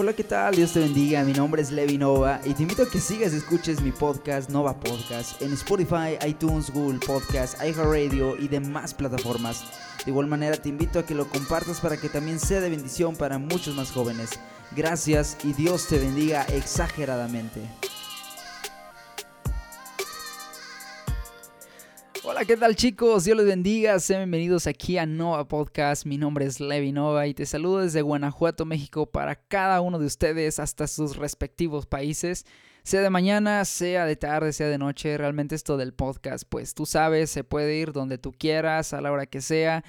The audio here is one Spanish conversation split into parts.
Hola, ¿qué tal? Dios te bendiga. Mi nombre es Levi Nova y te invito a que sigas y escuches mi podcast Nova Podcast en Spotify, iTunes, Google Podcast, iHeartRadio y demás plataformas. De igual manera te invito a que lo compartas para que también sea de bendición para muchos más jóvenes. Gracias y Dios te bendiga exageradamente. ¿Qué tal chicos? Dios les bendiga. Sean bienvenidos aquí a Nova Podcast. Mi nombre es Levi Nova y te saludo desde Guanajuato, México, para cada uno de ustedes hasta sus respectivos países. Sea de mañana, sea de tarde, sea de noche, realmente esto del podcast, pues tú sabes, se puede ir donde tú quieras, a la hora que sea.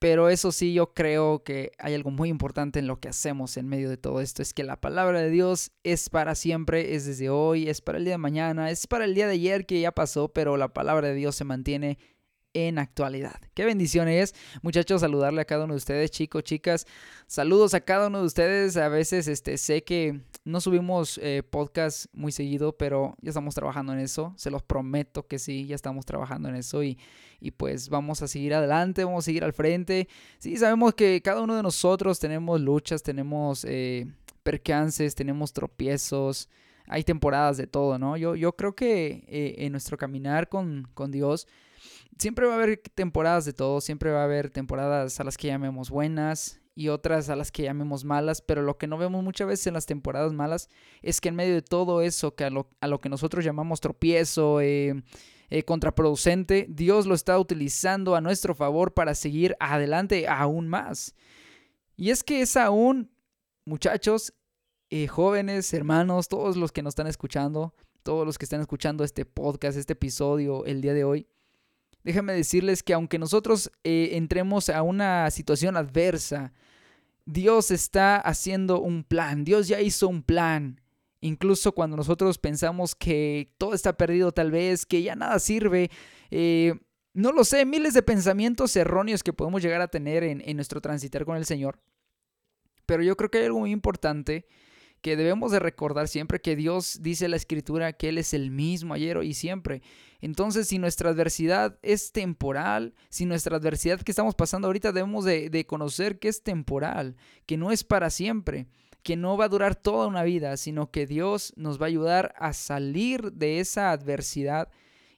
Pero eso sí, yo creo que hay algo muy importante en lo que hacemos en medio de todo esto. Es que la palabra de Dios es para siempre, es desde hoy, es para el día de mañana, es para el día de ayer que ya pasó, pero la palabra de Dios se mantiene en actualidad. Qué bendición es, muchachos, saludarle a cada uno de ustedes, chicos, chicas. Saludos a cada uno de ustedes. A veces este, sé que no subimos eh, podcast muy seguido, pero ya estamos trabajando en eso. Se los prometo que sí, ya estamos trabajando en eso y, y pues vamos a seguir adelante, vamos a seguir al frente. Sí, sabemos que cada uno de nosotros tenemos luchas, tenemos eh, percances, tenemos tropiezos. Hay temporadas de todo, ¿no? Yo, yo creo que eh, en nuestro caminar con, con Dios, siempre va a haber temporadas de todo, siempre va a haber temporadas a las que llamemos buenas y otras a las que llamemos malas, pero lo que no vemos muchas veces en las temporadas malas es que en medio de todo eso, que a lo, a lo que nosotros llamamos tropiezo, eh, eh, contraproducente, Dios lo está utilizando a nuestro favor para seguir adelante aún más. Y es que es aún, muchachos, eh, jóvenes, hermanos, todos los que nos están escuchando, todos los que están escuchando este podcast, este episodio el día de hoy, déjame decirles que aunque nosotros eh, entremos a una situación adversa, Dios está haciendo un plan, Dios ya hizo un plan. Incluso cuando nosotros pensamos que todo está perdido tal vez, que ya nada sirve, eh, no lo sé, miles de pensamientos erróneos que podemos llegar a tener en, en nuestro transitar con el Señor. Pero yo creo que hay algo muy importante que debemos de recordar siempre que Dios dice la escritura que Él es el mismo ayer y siempre. Entonces, si nuestra adversidad es temporal, si nuestra adversidad que estamos pasando ahorita debemos de, de conocer que es temporal, que no es para siempre que no va a durar toda una vida, sino que Dios nos va a ayudar a salir de esa adversidad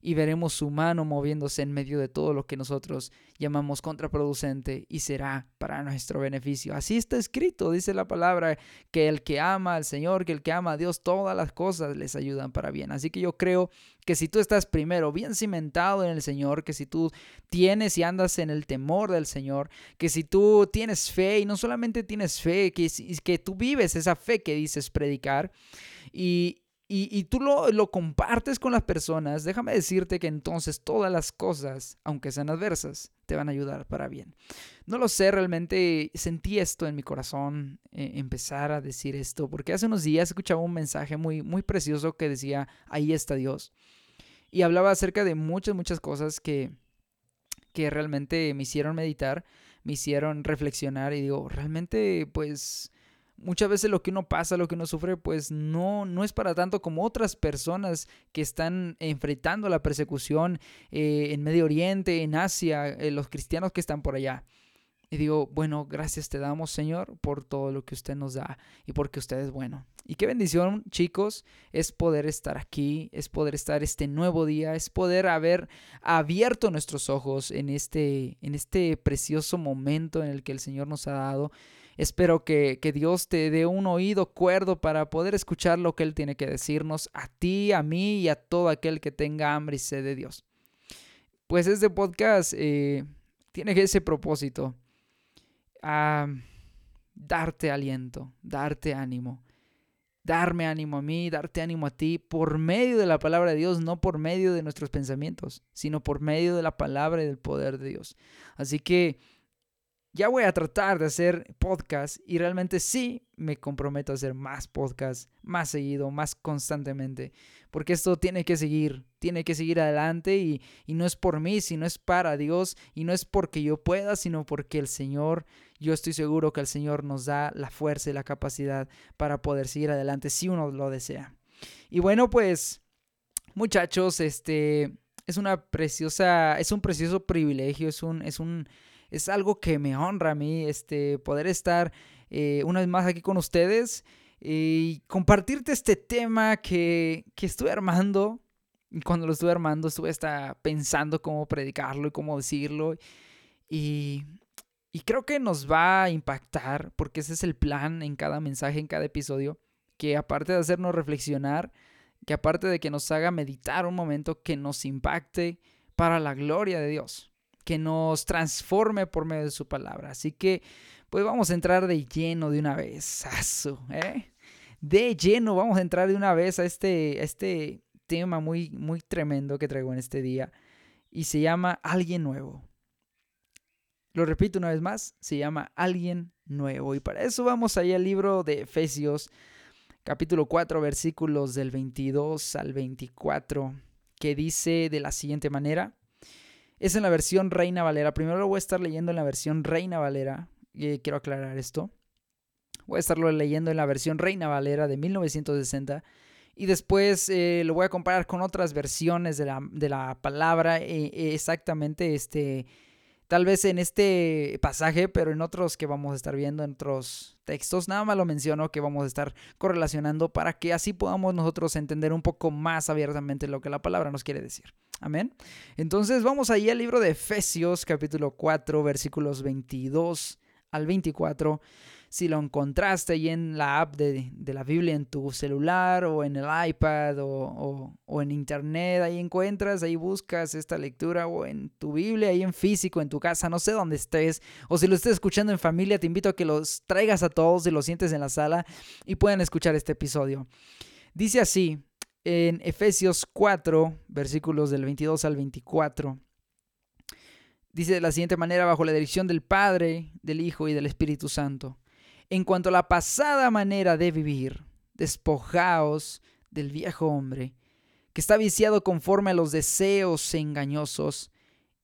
y veremos su mano moviéndose en medio de todo lo que nosotros llamamos contraproducente y será para nuestro beneficio. Así está escrito, dice la palabra, que el que ama al Señor, que el que ama a Dios, todas las cosas les ayudan para bien. Así que yo creo que si tú estás primero bien cimentado en el Señor, que si tú tienes y andas en el temor del Señor, que si tú tienes fe y no solamente tienes fe, que, que tú vives esa fe que dices predicar y, y, tú lo, compartes con las personas, déjame decirte que entonces todas las cosas, aunque sean adversas, te van a ayudar para bien. No lo sé, realmente sentí esto en mi corazón, eh, empezar a decir esto, porque hace unos días escuchaba un mensaje muy, muy precioso que decía, ahí está Dios. Y hablaba acerca de muchas, muchas cosas que, que realmente me hicieron meditar, me hicieron reflexionar y digo, realmente pues muchas veces lo que uno pasa, lo que uno sufre, pues no, no es para tanto como otras personas que están enfrentando la persecución eh, en Medio Oriente, en Asia, eh, los cristianos que están por allá. Y digo, bueno, gracias te damos, Señor, por todo lo que usted nos da y porque usted es bueno. Y qué bendición, chicos, es poder estar aquí, es poder estar este nuevo día, es poder haber abierto nuestros ojos en este, en este precioso momento en el que el Señor nos ha dado. Espero que, Dios te dé un oído cuerdo para poder escuchar lo que Él tiene que decirnos a ti, a mí y a todo aquel que tenga hambre y sed de Dios. Pues este podcast eh, tiene ese propósito, a darte aliento, darte ánimo, darme ánimo a mí, darte ánimo a ti por medio de la palabra de Dios, no por medio de nuestros pensamientos, sino por medio de la palabra y del poder de Dios. Así que ya voy a tratar de hacer podcast y realmente sí me comprometo a hacer más podcast, más seguido, más constantemente, porque esto tiene que seguir, tiene que seguir adelante y, y, no es por mí, sino es para Dios y no es porque yo pueda, sino porque el Señor, yo estoy seguro que el Señor nos da la fuerza y la capacidad para poder seguir adelante si uno lo desea. Y bueno, pues muchachos, este es una preciosa, es un precioso privilegio, es un, es un es algo que me honra a mí, este, poder estar eh, una vez más aquí con ustedes y compartirte este tema que, que estuve armando. Y cuando lo estuve armando estuve hasta pensando cómo predicarlo y cómo decirlo. Y, y creo que nos va a impactar porque ese es el plan en cada mensaje, en cada episodio. Que aparte de hacernos reflexionar, que aparte de que nos haga meditar un momento, que nos impacte para la gloria de Dios, que nos transforme por medio de su palabra. Así que, pues vamos a entrar de lleno de una vez. ¿eh? De lleno, vamos a entrar de una vez a este, este tema muy, muy tremendo que traigo en este día. Y se llama Alguien Nuevo. Lo repito una vez más, se llama Alguien Nuevo. Y para eso vamos ahí al libro de Efesios, capítulo 4, versículos del 22 al 24, que dice de la siguiente manera. Es en la versión Reina Valera. Primero lo voy a estar leyendo en la versión Reina Valera. Quiero aclarar esto. Voy a estarlo leyendo en la versión Reina Valera de 1960. Y después eh, lo voy a comparar con otras versiones de la, de la palabra. Eh, exactamente este tal vez en este pasaje, pero en otros que vamos a estar viendo, en otros textos, nada más lo menciono que vamos a estar correlacionando para que así podamos nosotros entender un poco más abiertamente lo que la palabra nos quiere decir. Amén. Entonces vamos ahí al libro de Efesios capítulo 4 versículos 22 al 24 si lo encontraste ahí en la app de, la Biblia en tu celular o en el iPad o, en internet, ahí encuentras, ahí buscas esta lectura o en tu Biblia, ahí en físico, en tu casa, no sé dónde estés, o si lo estés escuchando en familia, te invito a que los traigas a todos y los sientes en la sala y puedan escuchar este episodio. Dice así en Efesios 4, versículos del 22 al 24. Dice de la siguiente manera, bajo la dirección del Padre, del Hijo y del Espíritu Santo. En cuanto a la pasada manera de vivir, despojaos del viejo hombre, que está viciado conforme a los deseos engañosos,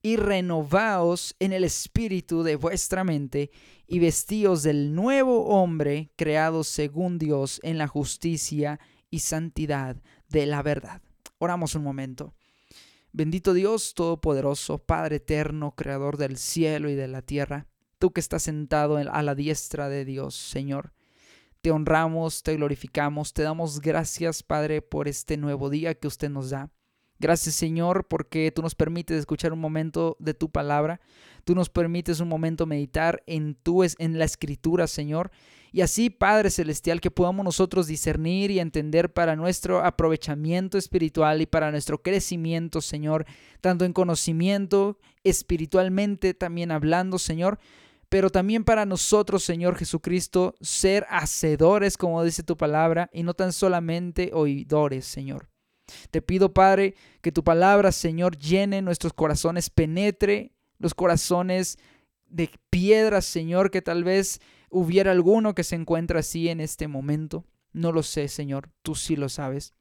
y renovaos en el espíritu de vuestra mente, y vestíos del nuevo hombre, creado según Dios en la justicia y santidad de la verdad. Oramos un momento. Bendito Dios Todopoderoso, Padre eterno, Creador del cielo y de la tierra tú que estás sentado a la diestra de Dios, Señor. Te honramos, te glorificamos, te damos gracias, Padre, por este nuevo día que usted nos da. Gracias, Señor, porque tú nos permites escuchar un momento de tu palabra. Tú nos permites un momento meditar en tu en la escritura, Señor. Y así, Padre celestial, que podamos nosotros discernir y entender para nuestro aprovechamiento espiritual y para nuestro crecimiento, Señor, tanto en conocimiento, espiritualmente también hablando, Señor, pero también para nosotros, Señor Jesucristo, ser hacedores, como dice tu palabra, y no tan solamente oidores, Señor. Te pido, Padre, que tu palabra, Señor, llene nuestros corazones, penetre los corazones de piedra, Señor, que tal vez hubiera alguno que se encuentra así en este momento. No lo sé, Señor, tú sí lo sabes.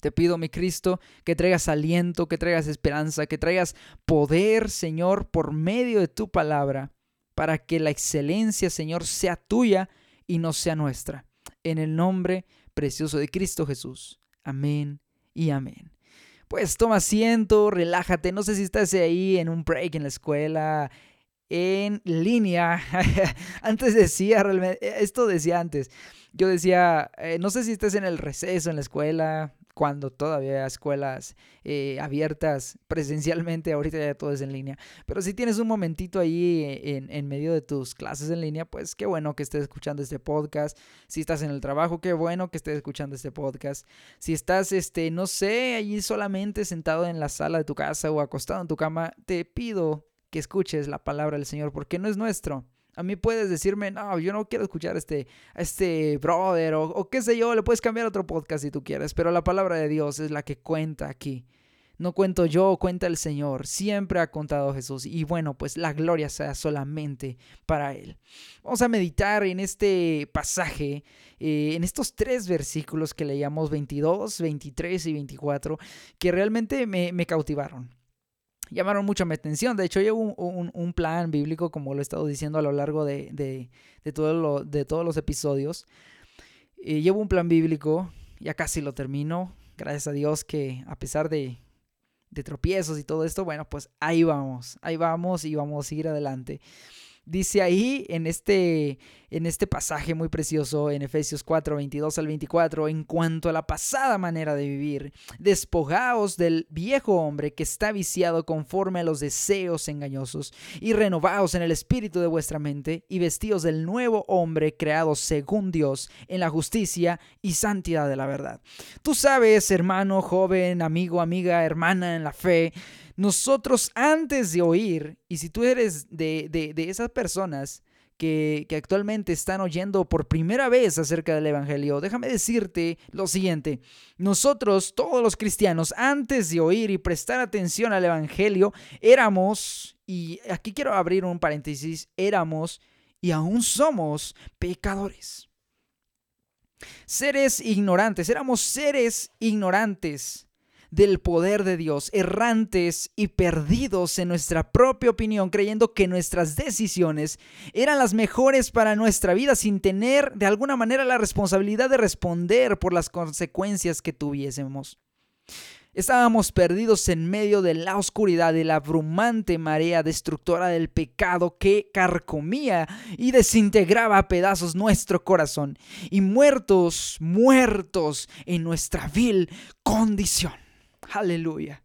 Te pido, mi Cristo, que traigas aliento, que traigas esperanza, que traigas poder, Señor, por medio de tu palabra para que la excelencia, Señor, sea tuya y no sea nuestra. En el nombre precioso de Cristo Jesús. Amén y amén. Pues toma asiento, relájate. No sé si estás ahí en un break en la escuela, en línea. antes decía, esto decía antes. Yo decía, eh, no sé si estás en el receso en la escuela, cuando todavía hay escuelas eh, abiertas presencialmente, ahorita ya todo es en línea. Pero si tienes un momentito ahí en, en, medio de tus clases en línea, pues qué bueno que estés escuchando este podcast. Si estás en el trabajo, qué bueno que estés escuchando este podcast. Si estás, este, no sé, allí solamente sentado en la sala de tu casa o acostado en tu cama, te pido que escuches la palabra del Señor porque no es nuestro. A mí puedes decirme, no, yo no quiero escuchar este, este brother o, qué sé yo, le puedes cambiar otro podcast si tú quieres, pero la palabra de Dios es la que cuenta aquí. No cuento yo, cuenta el Señor. Siempre ha contado Jesús. Y bueno, pues la gloria sea solamente para Él. Vamos a meditar en este pasaje, eh, en estos tres versículos que leíamos, 22, 23 y 24, que realmente me, me cautivaron llamaron mucho mi atención. De hecho, llevo un, plan bíblico, como lo he estado diciendo a lo largo de, de, todo de todos los episodios. Y llevo un plan bíblico, ya casi lo termino. Gracias a Dios que a pesar de, de tropiezos y todo esto, bueno, pues ahí vamos, ahí vamos y vamos a seguir adelante. Dice ahí en este, en este pasaje muy precioso en Efesios 4, 22 al 24, en cuanto a la pasada manera de vivir, despojaos del viejo hombre que está viciado conforme a los deseos engañosos y renovaos en el espíritu de vuestra mente y vestidos del nuevo hombre creado según Dios en la justicia y santidad de la verdad. Tú sabes, hermano, joven, amigo, amiga, hermana en la fe, nosotros antes de oír, y si tú eres de, de, esas personas que, que, actualmente están oyendo por primera vez acerca del Evangelio, déjame decirte lo siguiente. Nosotros, todos los cristianos, antes de oír y prestar atención al Evangelio, éramos, y aquí quiero abrir un paréntesis, éramos y aún somos pecadores. Seres ignorantes, éramos seres ignorantes del poder de Dios, errantes y perdidos en nuestra propia opinión, creyendo que nuestras decisiones eran las mejores para nuestra vida sin tener de alguna manera la responsabilidad de responder por las consecuencias que tuviésemos. Estábamos perdidos en medio de la oscuridad de la abrumante marea destructora del pecado que carcomía y desintegraba a pedazos nuestro corazón y muertos, muertos en nuestra vil condición. Aleluya.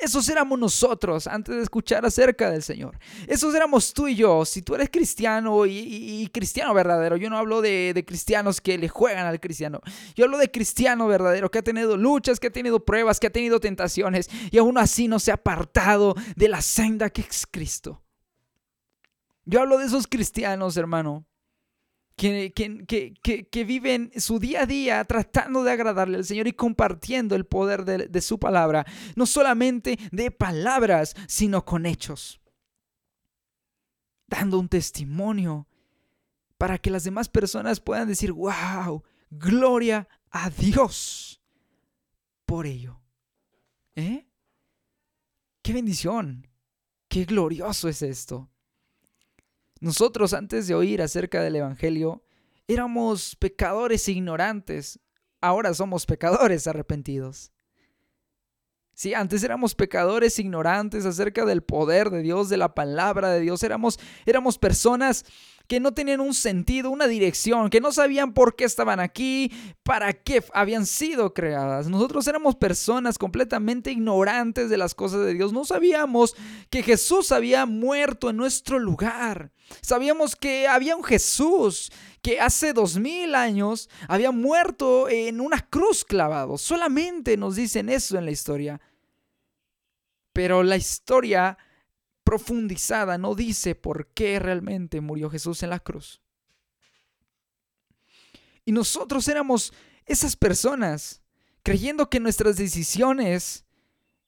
Esos éramos nosotros antes de escuchar acerca del Señor. Esos éramos tú y yo. Si tú eres cristiano y, cristiano verdadero, yo no hablo de, de, cristianos que le juegan al cristiano. Yo hablo de cristiano verdadero que ha tenido luchas, que ha tenido pruebas, que ha tenido tentaciones y aún así no se ha apartado de la senda que es Cristo. Yo hablo de esos cristianos, hermano, que, que, viven su día a día tratando de agradarle al Señor y compartiendo el poder de, de su palabra, no solamente de palabras, sino con hechos, dando un testimonio para que las demás personas puedan decir, wow, gloria a Dios por ello. ¿Eh? ¡Qué bendición! ¡Qué glorioso es esto! Nosotros antes de oír acerca del Evangelio éramos pecadores ignorantes, ahora somos pecadores arrepentidos. Sí, antes éramos pecadores ignorantes acerca del poder de Dios, de la palabra de Dios, éramos, éramos personas que no tenían un sentido, una dirección, que no sabían por qué estaban aquí, para qué habían sido creadas. Nosotros éramos personas completamente ignorantes de las cosas de Dios. No sabíamos que Jesús había muerto en nuestro lugar. Sabíamos que había un Jesús que hace dos mil años había muerto en una cruz clavado. Solamente nos dicen eso en la historia. Pero la historia profundizada no dice por qué realmente murió Jesús en la cruz. Y nosotros éramos esas personas, creyendo que nuestras decisiones,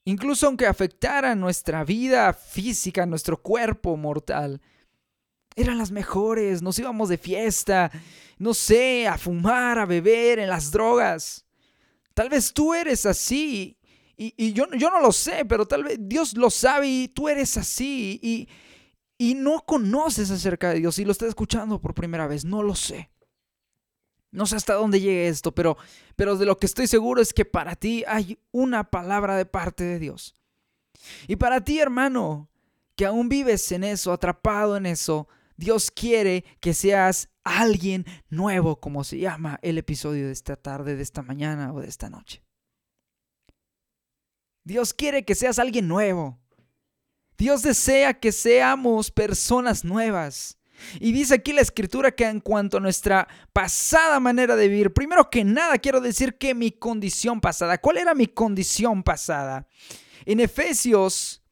incluso aunque afectaran nuestra vida física, nuestro cuerpo mortal, eran las mejores. Nos íbamos de fiesta, no sé, a fumar, a beber, en las drogas. Tal vez tú eres así y, yo, yo, no lo sé, pero tal vez Dios lo sabe y tú eres así y, y no conoces acerca de Dios y lo estás escuchando por primera vez. No lo sé. No sé hasta dónde llegue esto, pero, pero de lo que estoy seguro es que para ti hay una palabra de parte de Dios. Y para ti, hermano, que aún vives en eso, atrapado en eso, Dios quiere que seas alguien nuevo, como se llama el episodio de esta tarde, de esta mañana o de esta noche. Dios quiere que seas alguien nuevo. Dios desea que seamos personas nuevas. Y dice aquí la escritura que en cuanto a nuestra pasada manera de vivir, primero que nada quiero decir que mi condición pasada, ¿cuál era mi condición pasada? En Efesios,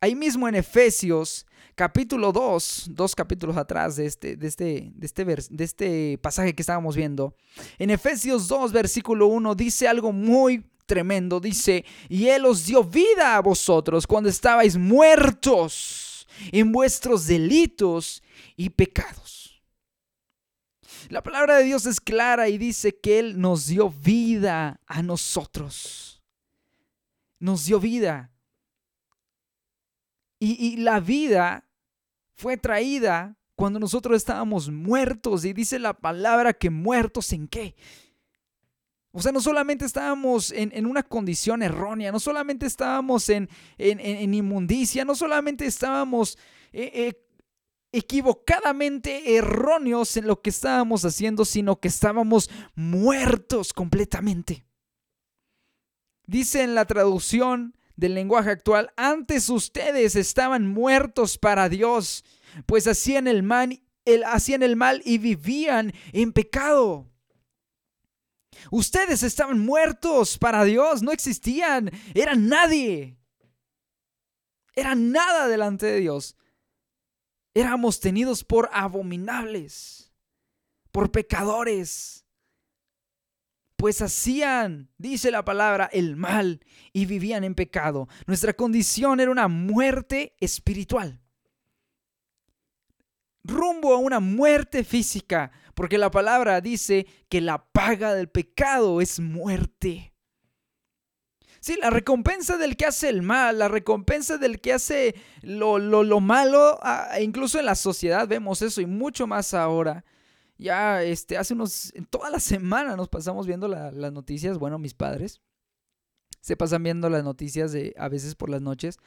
ahí mismo en Efesios, capítulo 2, dos capítulos atrás de este, de este, de este, de este pasaje que estábamos viendo, en Efesios 2, versículo 1, dice algo muy tremendo. Dice, y Él os dio vida a vosotros cuando estabais muertos en vuestros delitos y pecados. La palabra de Dios es clara y dice que Él nos dio vida a nosotros. Nos dio vida. Y, la vida fue traída cuando nosotros estábamos muertos. Y dice la palabra que muertos en qué? O sea, no solamente estábamos en, una condición errónea, no solamente estábamos en, en inmundicia, no solamente estábamos eh, eh, equivocadamente erróneos en lo que estábamos haciendo, sino que estábamos muertos completamente. Dice en la traducción del lenguaje actual, antes ustedes estaban muertos para Dios, pues hacían el mal, y vivían en pecado. Ustedes estaban muertos para Dios, no existían, eran nadie. Eran nada delante de Dios. Éramos tenidos por abominables, por pecadores, pues hacían, dice la palabra, el mal y vivían en pecado. Nuestra condición era una muerte espiritual. Rumbo a una muerte física, porque la palabra dice que la paga del pecado es muerte. Sí, la recompensa del que hace el mal, la recompensa del que hace lo, lo, malo, ah, incluso en la sociedad vemos eso y mucho más ahora. Ya este, hace unos, toda la semana nos pasamos viendo las noticias, bueno, mis padres se pasan viendo las noticias de, a veces por las noches,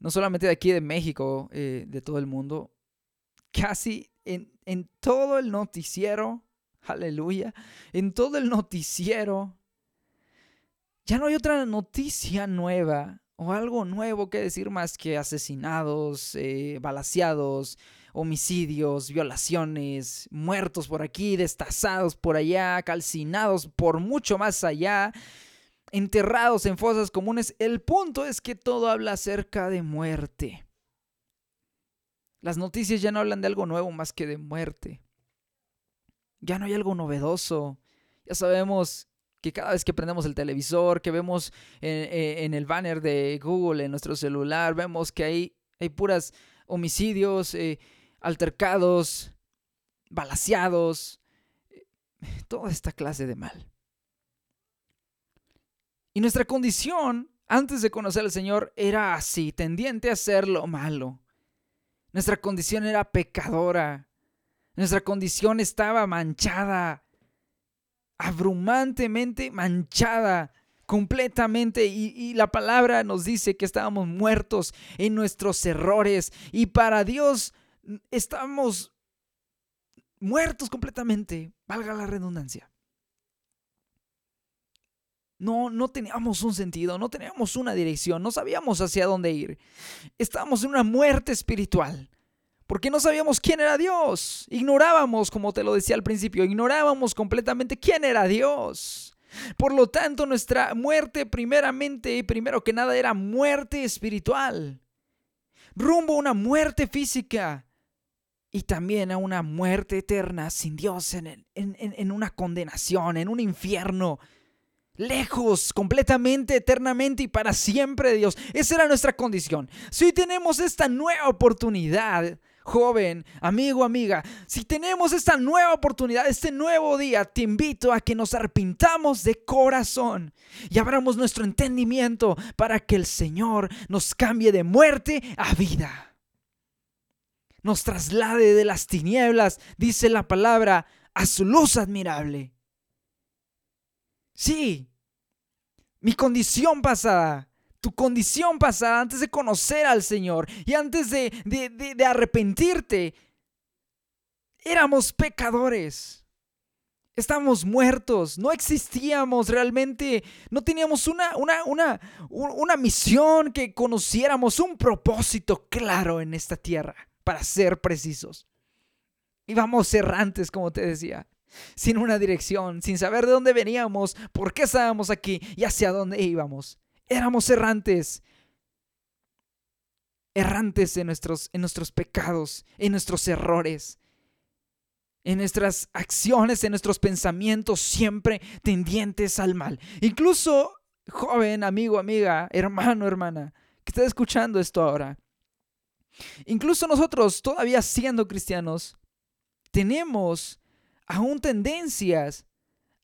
no solamente de aquí de México, eh, de todo el mundo, casi en, en todo el noticiero, aleluya, en todo el noticiero, ya no hay otra noticia nueva o algo nuevo que decir más que asesinados, eh, balaseados, homicidios, violaciones, muertos por aquí, destazados por allá, calcinados por mucho más allá, enterrados en fosas comunes. El punto es que todo habla acerca de muerte. Las noticias ya no hablan de algo nuevo más que de muerte. Ya no hay algo novedoso. Ya sabemos que cada vez que prendemos el televisor, que vemos en, el banner de Google en nuestro celular, vemos que hay, hay puras homicidios, eh, altercados, balaseados, toda esta clase de mal. Y nuestra condición antes de conocer al Señor era así, tendiente a hacer lo malo. Nuestra condición era pecadora. Nuestra condición estaba manchada, abrumantemente manchada completamente y, la palabra nos dice que estábamos muertos en nuestros errores y para Dios estamos muertos completamente, valga la redundancia. No, no teníamos un sentido, no teníamos una dirección, no sabíamos hacia dónde ir. Estábamos en una muerte espiritual, porque no sabíamos quién era Dios. Ignorábamos, como te lo decía al principio, ignorábamos completamente quién era Dios. Por lo tanto, nuestra muerte primeramente y primero que nada era muerte espiritual. Rumbo a una muerte física y también a una muerte eterna sin Dios, en, en, una condenación, en un infierno. Lejos, completamente, eternamente y para siempre de Dios. Esa era nuestra condición. Si hoy tenemos esta nueva oportunidad, joven, amigo, amiga, si tenemos esta nueva oportunidad, este nuevo día, te invito a que nos arpintamos de corazón y abramos nuestro entendimiento para que el Señor nos cambie de muerte a vida nos traslade de las tinieblas, dice la palabra, a su luz admirable. Sí, mi condición pasada, tu condición pasada antes de conocer al Señor y antes de, de, arrepentirte, éramos pecadores. Estábamos muertos, no existíamos realmente, no teníamos una, una, una, una misión que conociéramos, un propósito claro en esta tierra para ser precisos. Íbamos errantes, como te decía, sin una dirección, sin saber de dónde veníamos, por qué estábamos aquí y hacia dónde íbamos. Éramos errantes. Errantes en nuestros, en nuestros pecados, en nuestros errores, en nuestras acciones, en nuestros pensamientos, siempre tendientes al mal. Incluso, joven, amigo, amiga, hermano, hermana, que está escuchando esto ahora, Incluso nosotros, todavía siendo cristianos, tenemos aún tendencias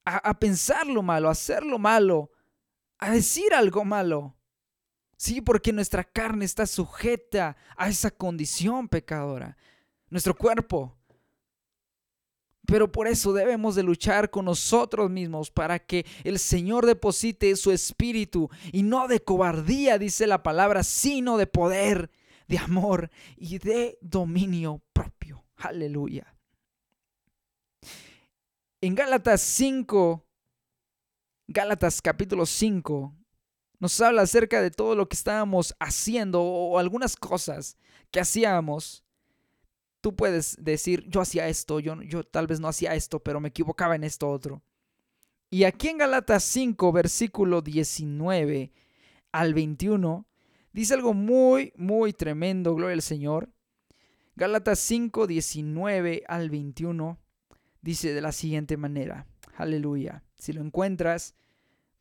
a, pensar lo malo, a hacer lo malo, a decir algo malo. Sí, porque nuestra carne está sujeta a esa condición pecadora. Nuestro cuerpo. Pero por eso debemos de luchar con nosotros mismos para que el Señor deposite su espíritu y no de cobardía, dice la palabra, sino de poder, de amor y de dominio propio. Aleluya. En Gálatas 5, Gálatas capítulo 5, nos habla acerca de todo lo que estábamos haciendo o algunas cosas que hacíamos Tú puedes decir, yo hacía esto, yo, yo tal vez no hacía esto, pero me equivocaba en esto otro. Y aquí en Galatas 5, versículo 19 al 21, dice algo muy, muy tremendo, gloria al Señor. Galatas 5, 19 al 21 dice de la siguiente manera, aleluya. Si lo encuentras,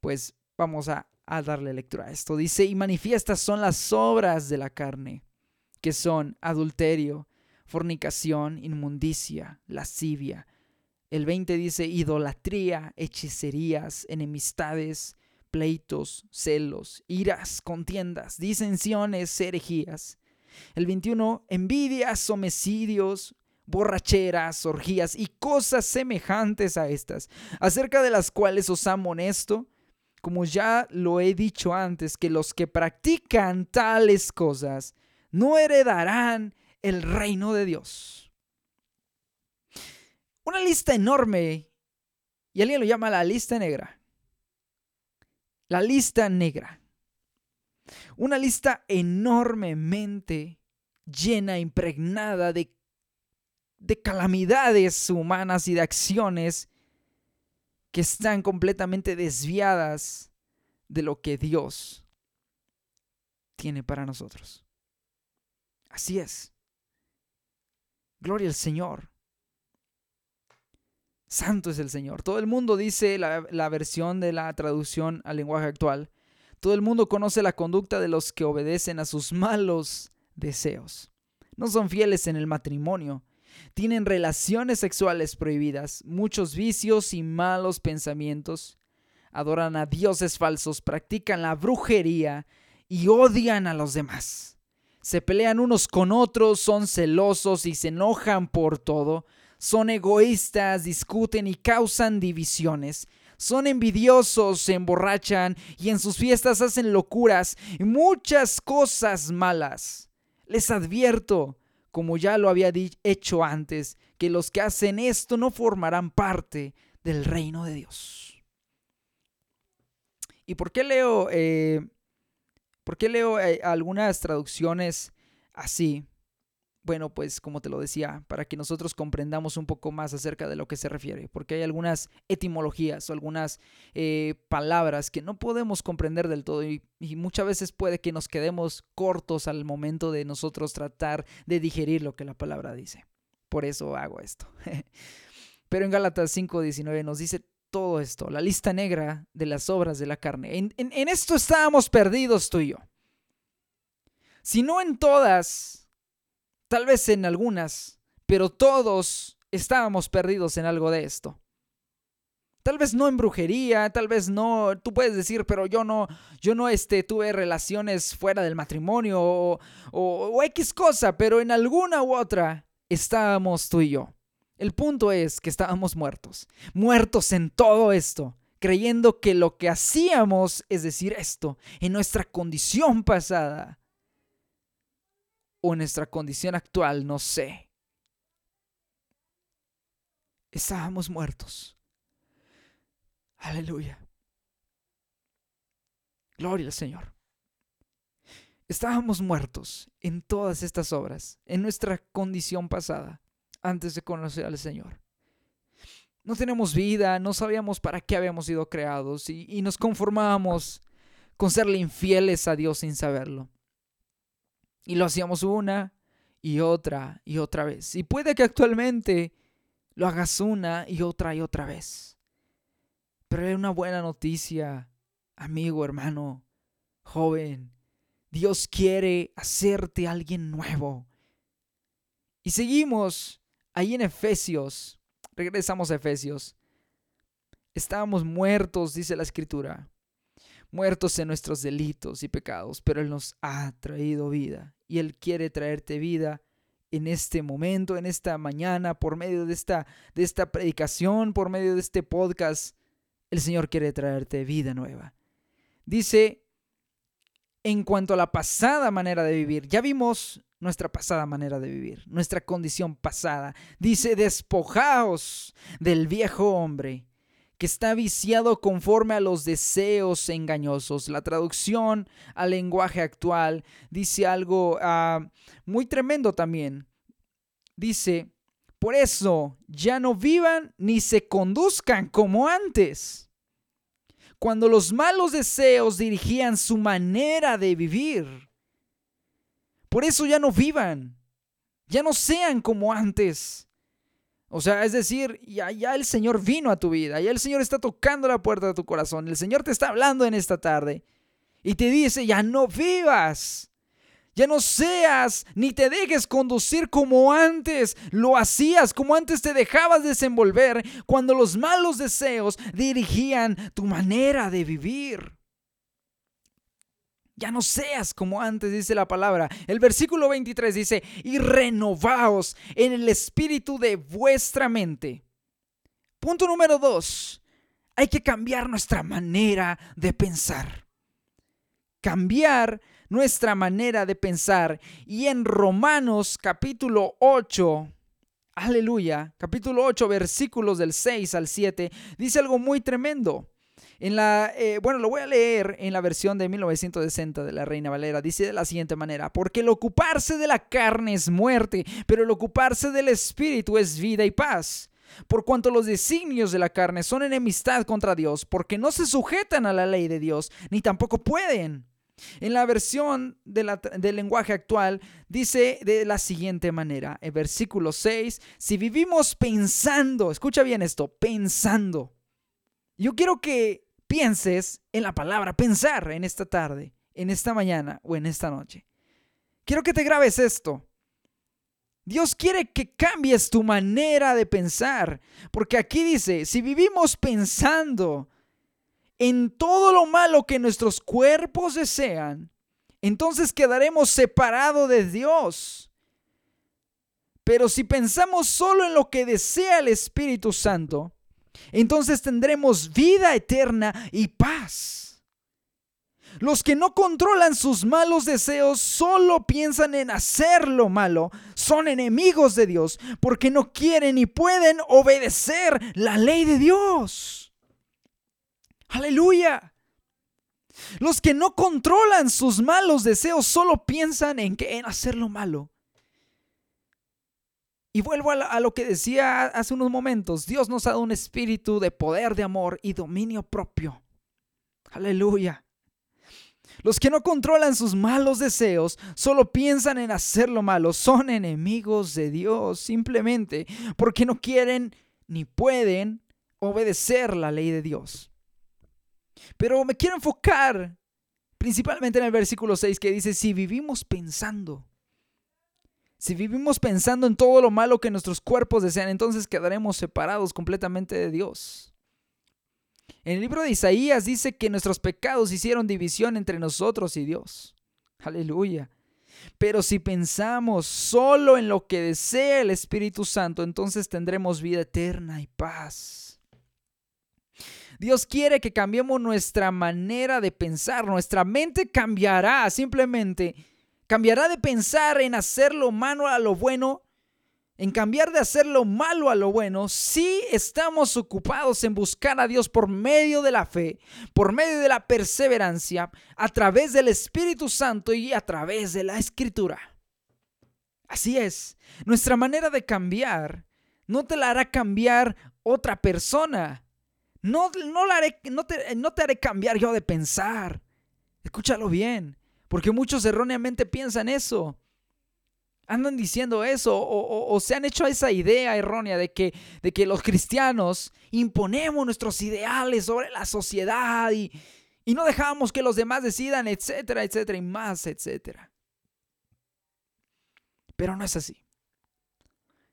pues vamos a, a darle lectura a esto. Dice, y manifiestas son las obras de la carne, que son adulterio fornicación, inmundicia, lascivia. El 20 dice idolatría, hechicerías, enemistades, pleitos, celos, iras, contiendas, disensiones, herejías. El 21, envidias, homicidios, borracheras, orgías y cosas semejantes a estas, acerca de las cuales os amonesto, como ya lo he dicho antes, que los que practican tales cosas no heredarán el reino de Dios. Una lista enorme, y alguien lo llama la lista negra. La lista negra. Una lista enormemente llena, impregnada de, de calamidades humanas y de acciones que están completamente desviadas de lo que Dios tiene para nosotros. Así es. Gloria al Señor. Santo es el Señor. Todo el mundo dice la, versión de la traducción al lenguaje actual. Todo el mundo conoce la conducta de los que obedecen a sus malos deseos. No son fieles en el matrimonio. Tienen relaciones sexuales prohibidas, muchos vicios y malos pensamientos. Adoran a dioses falsos, practican la brujería y odian a los demás se pelean unos con otros, son celosos y se enojan por todo, son egoístas, discuten y causan divisiones, son envidiosos, se emborrachan y en sus fiestas hacen locuras y muchas cosas malas. Les advierto, como ya lo había hecho antes, que los que hacen esto no formarán parte del reino de Dios. ¿Y por qué leo eh, ¿Por qué leo eh, algunas traducciones así? Bueno, pues como te lo decía, para que nosotros comprendamos un poco más acerca de lo que se refiere, porque hay algunas etimologías o algunas eh, palabras que no podemos comprender del todo y, muchas veces puede que nos quedemos cortos al momento de nosotros tratar de digerir lo que la palabra dice. Por eso hago esto. Pero en Gálatas 5:19 nos dice, todo esto, la lista negra de las obras de la carne. En, esto estábamos perdidos tú y yo. Si no en todas, tal vez en algunas, pero todos estábamos perdidos en algo de esto. Tal vez no en brujería, tal vez no, tú puedes decir, pero yo no, yo no este, tuve relaciones fuera del matrimonio o, o X cosa, pero en alguna u otra estábamos tú y yo. El punto es que estábamos muertos, muertos en todo esto, creyendo que lo que hacíamos, es decir, esto, en nuestra condición pasada o nuestra condición actual, no sé. Estábamos muertos. Aleluya. Gloria al Señor. Estábamos muertos en todas estas obras, en nuestra condición pasada antes de conocer al Señor. No tenemos vida, no sabíamos para qué habíamos sido creados y, nos conformábamos con serle infieles a Dios sin saberlo. Y lo hacíamos una y otra y otra vez. Y puede que actualmente lo hagas una y otra y otra vez. Pero hay una buena noticia, amigo, hermano, joven. Dios quiere hacerte alguien nuevo. Y seguimos Ahí en Efesios, regresamos a Efesios, estábamos muertos, dice la escritura, muertos en nuestros delitos y pecados, pero Él nos ha traído vida y Él quiere traerte vida en este momento, en esta mañana, por medio de esta, de esta predicación, por medio de este podcast, el Señor quiere traerte vida nueva. Dice, en cuanto a la pasada manera de vivir, ya vimos nuestra pasada manera de vivir, nuestra condición pasada. Dice, despojaos del viejo hombre que está viciado conforme a los deseos engañosos. La traducción al lenguaje actual dice algo ah, muy tremendo también. Dice, por eso ya no vivan ni se conduzcan como antes, cuando los malos deseos dirigían su manera de vivir. Por eso ya no vivan, ya no sean como antes. O sea, es decir, ya, ya el Señor vino a tu vida, ya el Señor está tocando la puerta de tu corazón, el Señor te está hablando en esta tarde y te dice, ya no vivas, ya no seas ni te dejes conducir como antes lo hacías, como antes te dejabas desenvolver cuando los malos deseos dirigían tu manera de vivir. Ya no seas como antes, dice la palabra. El versículo 23 dice, y renovaos en el espíritu de vuestra mente. Punto número 2. Hay que cambiar nuestra manera de pensar. Cambiar nuestra manera de pensar. Y en Romanos capítulo 8, aleluya, capítulo 8, versículos del 6 al 7, dice algo muy tremendo. En la, eh, bueno, lo voy a leer en la versión de 1960 de la Reina Valera. Dice de la siguiente manera, porque el ocuparse de la carne es muerte, pero el ocuparse del espíritu es vida y paz. Por cuanto los designios de la carne son enemistad contra Dios, porque no se sujetan a la ley de Dios, ni tampoco pueden. En la versión del lenguaje actual dice de la siguiente manera, en versículo 6, si vivimos pensando, escucha bien esto, pensando. Yo quiero que pienses en la palabra pensar en esta tarde, en esta mañana o en esta noche. Quiero que te grabes esto. Dios quiere que cambies tu manera de pensar, porque aquí dice, si vivimos pensando en todo lo malo que nuestros cuerpos desean, entonces quedaremos separados de Dios. Pero si pensamos solo en lo que desea el Espíritu Santo, entonces tendremos vida eterna y paz. Los que no controlan sus malos deseos solo piensan en hacer lo malo, son enemigos de Dios porque no quieren ni pueden obedecer la ley de Dios. Aleluya. Los que no controlan sus malos deseos solo piensan en, que, en hacer lo malo. Y vuelvo a, lo que decía hace unos momentos. Dios nos ha dado un espíritu de poder, de amor y dominio propio. Aleluya. Los que no controlan sus malos deseos solo piensan en hacer lo malo. Son enemigos de Dios simplemente porque no quieren ni pueden obedecer la ley de Dios. Pero me quiero enfocar principalmente en el versículo 6 que dice, si vivimos pensando si vivimos pensando en todo lo malo que nuestros cuerpos desean, entonces quedaremos separados completamente de Dios. En el libro de Isaías dice que nuestros pecados hicieron división entre nosotros y Dios. Aleluya. Pero si pensamos solo en lo que desea el Espíritu Santo, entonces tendremos vida eterna y paz. Dios quiere que cambiemos nuestra manera de pensar. Nuestra mente cambiará simplemente Cambiará de pensar en hacer lo malo a lo bueno, en cambiar de hacer lo malo a lo bueno, si estamos ocupados en buscar a Dios por medio de la fe, por medio de la perseverancia, a través del Espíritu Santo y a través de la Escritura. Así es, nuestra manera de cambiar no te la hará cambiar otra persona. No, no, la haré, no, te, no te haré cambiar yo de pensar. Escúchalo bien. Porque muchos erróneamente piensan eso. Andan diciendo eso o, se han hecho esa idea errónea de que, de que los cristianos imponemos nuestros ideales sobre la sociedad y, y no dejamos que los demás decidan, etcétera, etcétera, y más, etcétera. Pero no es así.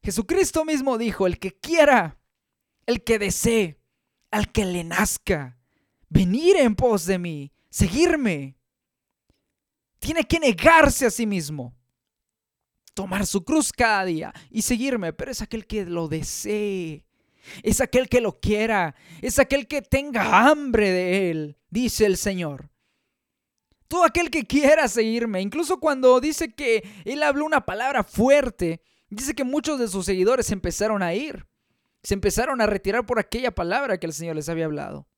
Jesucristo mismo dijo, el que quiera, el que desee, al que le nazca, venir en pos de mí, seguirme, tiene que negarse a sí mismo. tomar su cruz cada día y seguirme, pero es aquel que lo desee. Es aquel que lo quiera, es aquel que tenga hambre de él, dice el Señor. Todo aquel que quiera seguirme, incluso cuando dice que él habló una palabra fuerte, dice que muchos de sus seguidores empezaron a ir, se empezaron a retirar por aquella palabra que el Señor les había hablado.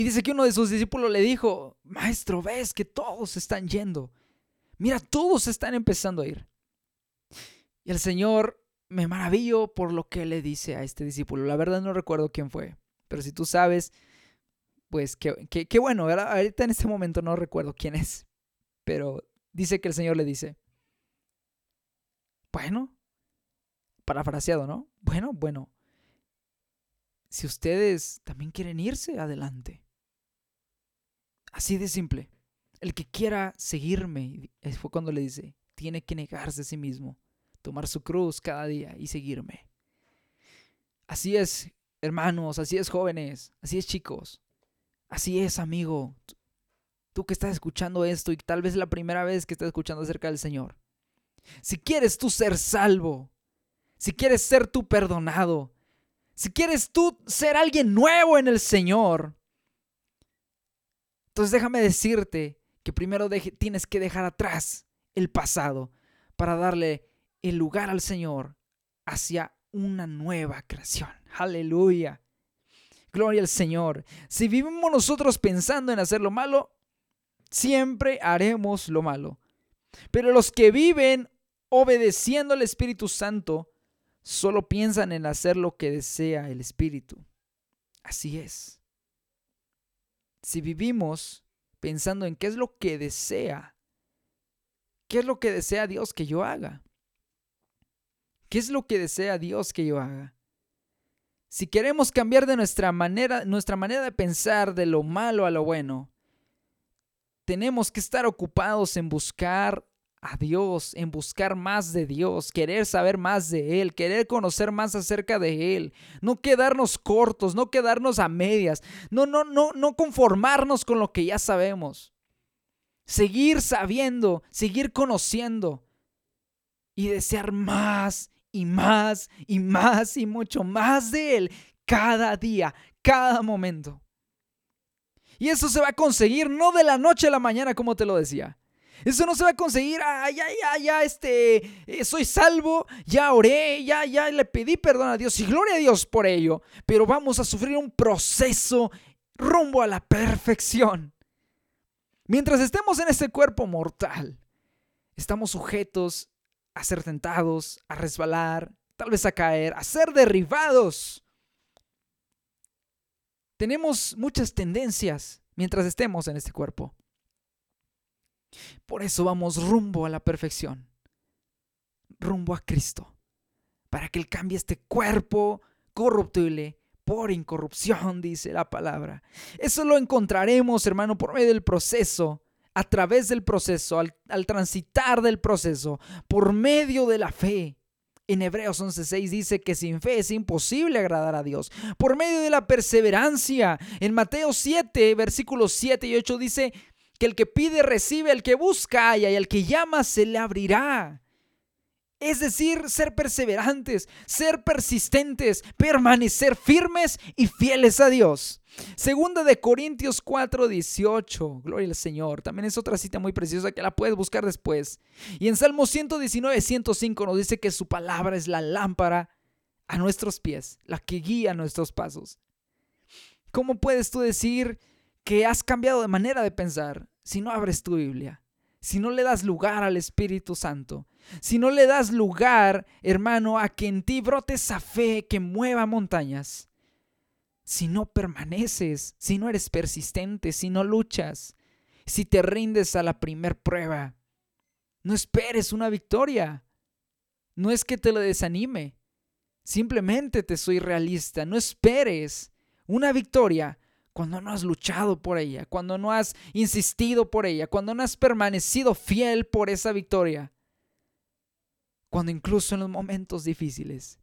Y dice que uno de sus discípulos le dijo, Maestro, ves que todos están yendo. Mira, todos están empezando a ir. Y el Señor me maravillo por lo que le dice a este discípulo. La verdad no recuerdo quién fue, pero si tú sabes, pues qué, qué, bueno, ahorita en este momento no recuerdo quién es, pero dice que el Señor le dice, bueno, parafraseado, ¿no? Bueno, bueno, si ustedes también quieren irse, adelante. Así de simple. El que quiera seguirme, fue cuando le dice, tiene que negarse a sí mismo tomar su cruz cada día y seguirme. Así es, hermanos, así es, jóvenes, así es, chicos, así es, amigo. Tú que estás escuchando esto y tal vez la primera vez que estás escuchando acerca del Señor. Si quieres tú ser salvo, si quieres ser tú perdonado, si quieres tú ser alguien nuevo en el Señor, entonces déjame decirte que primero tienes que dejar atrás el pasado para darle el lugar al Señor hacia una nueva creación. Aleluya. Gloria al Señor. Si vivimos nosotros pensando en hacer lo malo, siempre haremos lo malo. Pero los que viven obedeciendo al Espíritu Santo, solo piensan en hacer lo que desea el Espíritu. Así es. Si vivimos pensando en qué es lo que desea, qué es lo que desea Dios que yo haga, ¿Qué es lo que desea Dios que yo haga? Si queremos cambiar de nuestra manera, nuestra manera de pensar de lo malo a lo bueno, tenemos que estar ocupados en buscar a Dios, en buscar más de Dios, querer saber más de Él, querer conocer más acerca de Él, no quedarnos cortos, no quedarnos a medias, no, no, no, no conformarnos con lo que ya sabemos. Seguir sabiendo, seguir conociendo y desear más y más y más y mucho más de Él cada día, cada momento. Y eso se va a conseguir no de la noche a la mañana, como te lo decía. Eso no se va a conseguir, ah, ya, ya, ya, este, eh, soy salvo, ya oré, ya, ya le pedí perdón a Dios y gloria a Dios por ello. Pero vamos a sufrir un proceso rumbo a la perfección. Mientras estemos en este cuerpo mortal, estamos sujetos a ser tentados, a resbalar, tal vez a caer, a ser derribados. Tenemos muchas tendencias mientras estemos en este cuerpo. Por eso vamos rumbo a la perfección, rumbo a Cristo, para que Él cambie este cuerpo corruptible por incorrupción, dice la palabra. Eso lo encontraremos, hermano, por medio del proceso a través del proceso, al, transitar del proceso, por medio de la fe. En Hebreos 11:6 dice que sin fe es imposible agradar a Dios. Por medio de la perseverancia. En Mateo 7, versículos 7 y 8 dice que el que pide recibe, el que busca halla y el que llama se le abrirá. Es decir, ser perseverantes, ser persistentes, permanecer firmes y fieles a Dios. Segunda de Corintios 4, 18. Gloria al Señor. También es otra cita muy preciosa que la puedes buscar después. Y en Salmo 119, 105 nos dice que su palabra es la lámpara a nuestros pies, la que guía nuestros pasos. ¿Cómo puedes tú decir que has cambiado de manera de pensar si no abres tu Biblia? Si no le das lugar al Espíritu Santo, si no le das lugar, hermano, a que en ti brote esa fe que mueva montañas, si no permaneces, si no eres persistente, si no luchas, si te rindes a la primer prueba. No esperes una victoria. No es que te lo desanime. Simplemente te soy realista. No esperes una victoria cuando no has luchado por ella, cuando no has insistido por ella, cuando no has permanecido fiel por esa victoria. Cuando incluso en los momentos difíciles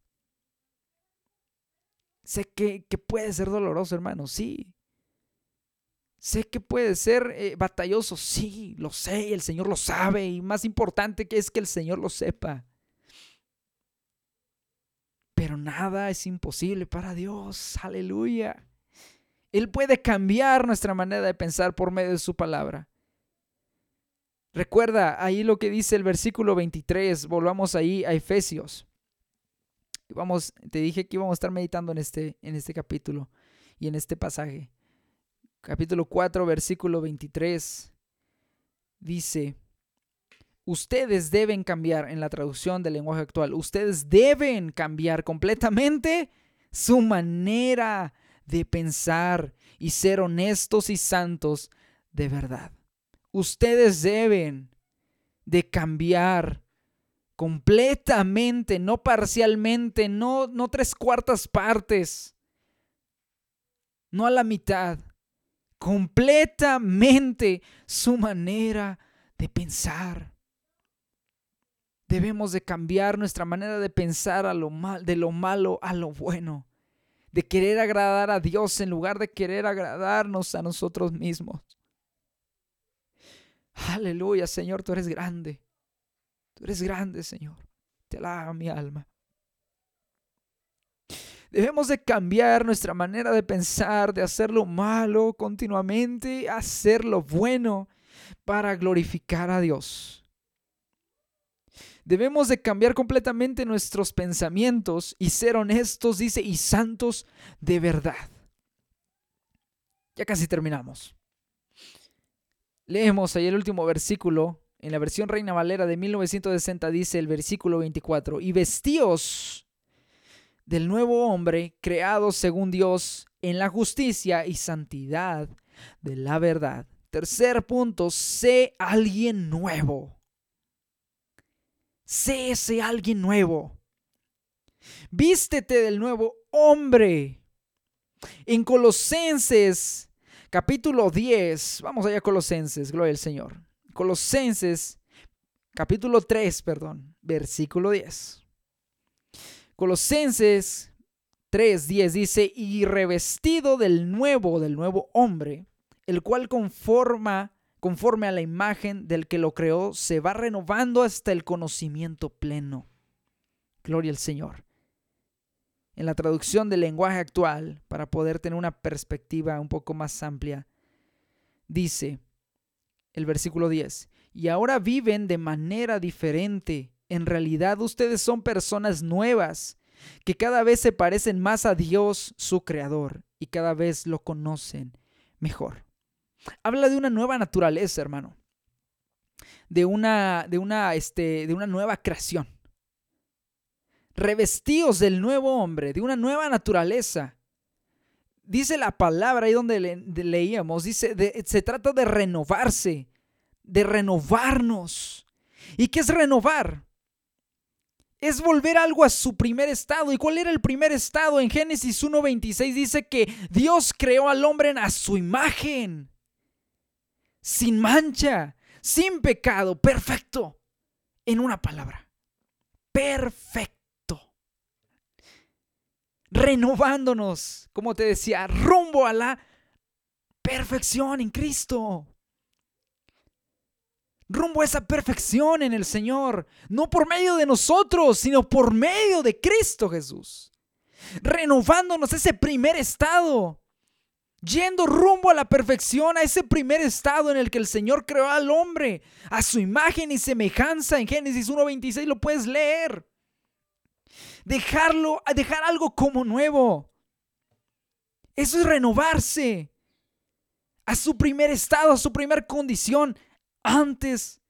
Sé que, puede ser doloroso, hermano, sí. Sé que puede ser eh, batalloso, sí, lo sé, el Señor lo sabe y más importante que es que el Señor lo sepa. Pero nada es imposible para Dios, aleluya. Él puede cambiar nuestra manera de pensar por medio de su palabra. Recuerda ahí lo que dice el versículo 23, volvamos ahí a Efesios. Vamos, te dije que íbamos a estar meditando en este, en este capítulo y en este pasaje capítulo 4, versículo 23, dice, ustedes deben cambiar en la traducción del lenguaje actual, ustedes deben cambiar completamente su manera de pensar y ser honestos y santos de verdad. Ustedes deben de cambiar completamente, no parcialmente, no, no tres cuartas partes, no a la mitad completamente su manera de pensar. Debemos de cambiar nuestra manera de pensar a lo mal, de lo malo a lo bueno, de querer agradar a Dios en lugar de querer agradarnos a nosotros mismos. Aleluya, Señor, tú eres grande. Tú eres grande, Señor. Te alaba mi alma. Debemos de cambiar nuestra manera de pensar, de hacer lo malo continuamente, hacer lo bueno para glorificar a Dios. Debemos de cambiar completamente nuestros pensamientos y ser honestos, dice, y santos de verdad. Ya casi terminamos. Leemos ahí el último versículo. En la versión Reina Valera de 1960 dice el versículo 24, y vestíos del nuevo hombre creado según Dios en la justicia y santidad de la verdad. Tercer punto, sé alguien nuevo. Sé ese alguien nuevo. Vístete del nuevo hombre. En Colosenses capítulo 10, vamos allá a Colosenses, gloria al Señor. Colosenses capítulo 3, perdón, versículo 10. Colosenses 3:10 dice, y revestido del nuevo, del nuevo hombre, el cual conforma, conforme a la imagen del que lo creó, se va renovando hasta el conocimiento pleno. Gloria al Señor. En la traducción del lenguaje actual, para poder tener una perspectiva un poco más amplia, dice el versículo 10, y ahora viven de manera diferente en realidad ustedes son personas nuevas que cada vez se parecen más a Dios, su creador, y cada vez lo conocen mejor. Habla de una nueva naturaleza, hermano. De una, de una, este, de una nueva creación. Revestidos del nuevo hombre, de una nueva naturaleza. Dice la palabra ahí donde leíamos, dice, se trata de renovarse, de renovarnos. ¿Y qué es renovar? es volver algo a su primer estado. ¿Y cuál era el primer estado? En Génesis 1.26 dice que Dios creó al hombre a su imagen, sin mancha, sin pecado, perfecto. En una palabra, perfecto. Renovándonos, como te decía, rumbo a la perfección en Cristo rumbo a esa perfección en el Señor, no por medio de nosotros, sino por medio de Cristo Jesús, renovándonos ese primer estado, yendo rumbo a la perfección, a ese primer estado en el que el Señor creó al hombre, a su imagen y semejanza en Génesis 1.26, lo puedes leer. Dejarlo, dejar algo como nuevo. Eso es renovarse a su primer estado, a su primer condición, antes,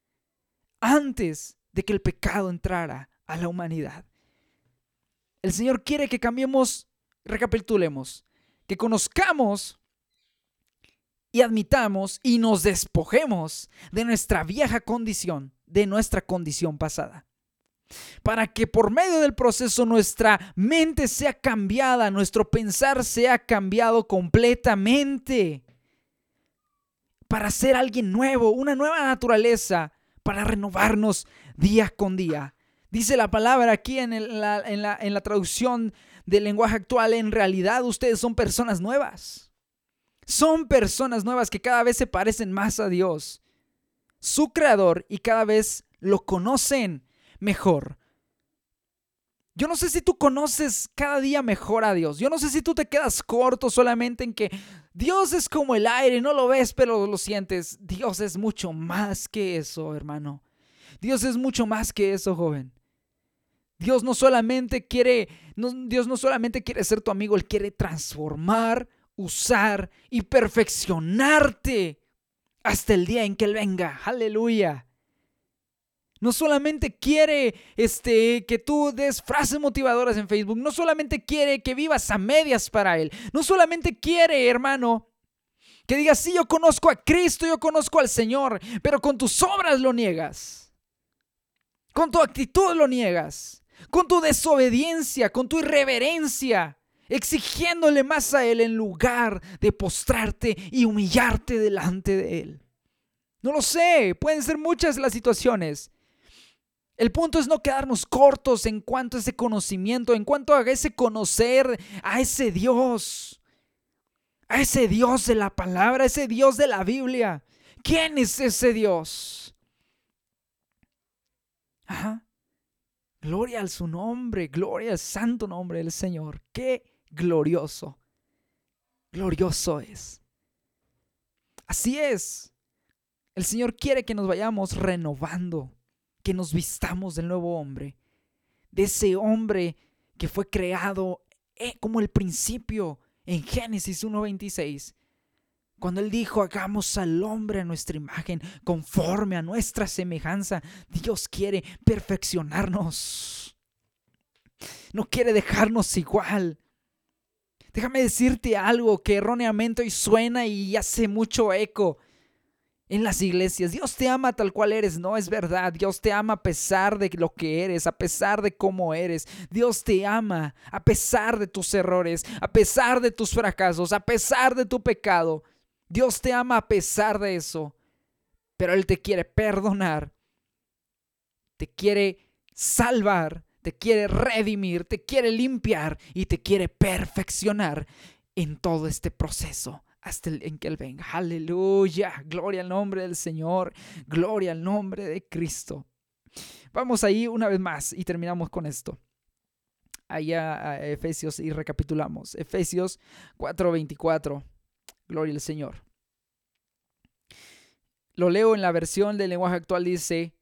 antes de que el pecado entrara a la humanidad. El Señor quiere que cambiemos, recapitulemos, que conozcamos y admitamos y nos despojemos de nuestra vieja condición, de nuestra condición pasada. Para que por medio del proceso nuestra mente sea cambiada, nuestro pensar sea cambiado completamente para ser alguien nuevo, una nueva naturaleza, para renovarnos día con día. Dice la palabra aquí en, la, en, la, traducción del lenguaje actual, en realidad ustedes son personas nuevas. Son personas nuevas que cada vez se parecen más a Dios, su creador, y cada vez lo conocen mejor. Yo no sé si tú conoces cada día mejor a Dios. Yo no sé si tú te quedas corto solamente en que Dios es como el aire, no lo ves, pero lo sientes. Dios es mucho más que eso, hermano. Dios es mucho más que eso, joven. Dios no solamente quiere, Dios no solamente quiere ser tu amigo, Él quiere transformar, usar y perfeccionarte hasta el día en que Él venga. Aleluya. No solamente quiere este, que tú des frases motivadoras en Facebook, no solamente quiere que vivas a medias para Él, no solamente quiere, hermano, que digas, sí, yo conozco a Cristo, yo conozco al Señor, pero con tus obras lo niegas, con tu actitud lo niegas, con tu desobediencia, con tu irreverencia, exigiéndole más a Él en lugar de postrarte y humillarte delante de Él. No lo sé, pueden ser muchas las situaciones. El punto es no quedarnos cortos en cuanto a ese conocimiento, en cuanto a ese conocer a ese Dios, a ese Dios de la palabra, a ese Dios de la Biblia. ¿Quién es ese Dios? Ajá. Gloria al su nombre, gloria al santo nombre del Señor. Qué glorioso, glorioso es. Así es. El Señor quiere que nos vayamos renovando que nos vistamos del nuevo hombre, de ese hombre que fue creado eh, como el principio en Génesis 1.26. Cuando Él dijo, hagamos al hombre a nuestra imagen, conforme a nuestra semejanza, Dios quiere perfeccionarnos. No quiere dejarnos igual. Déjame decirte algo que erróneamente hoy suena y hace mucho eco en las iglesias. Dios te ama tal cual eres, no es verdad. Dios te ama a pesar de lo que eres, a pesar de cómo eres. Dios te ama a pesar de tus errores, a pesar de tus fracasos, a pesar de tu pecado. Dios te ama a pesar de eso. Pero Él te quiere perdonar, te quiere salvar, te quiere redimir, te quiere limpiar y te quiere perfeccionar en todo este proceso hasta el, en que Él venga. Aleluya. Gloria al nombre del Señor. Gloria al nombre de Cristo. Vamos ahí una vez más y terminamos con esto. Allá a Efesios y recapitulamos. Efesios 4:24. Gloria al Señor. Lo leo en la versión del lenguaje actual. Dice,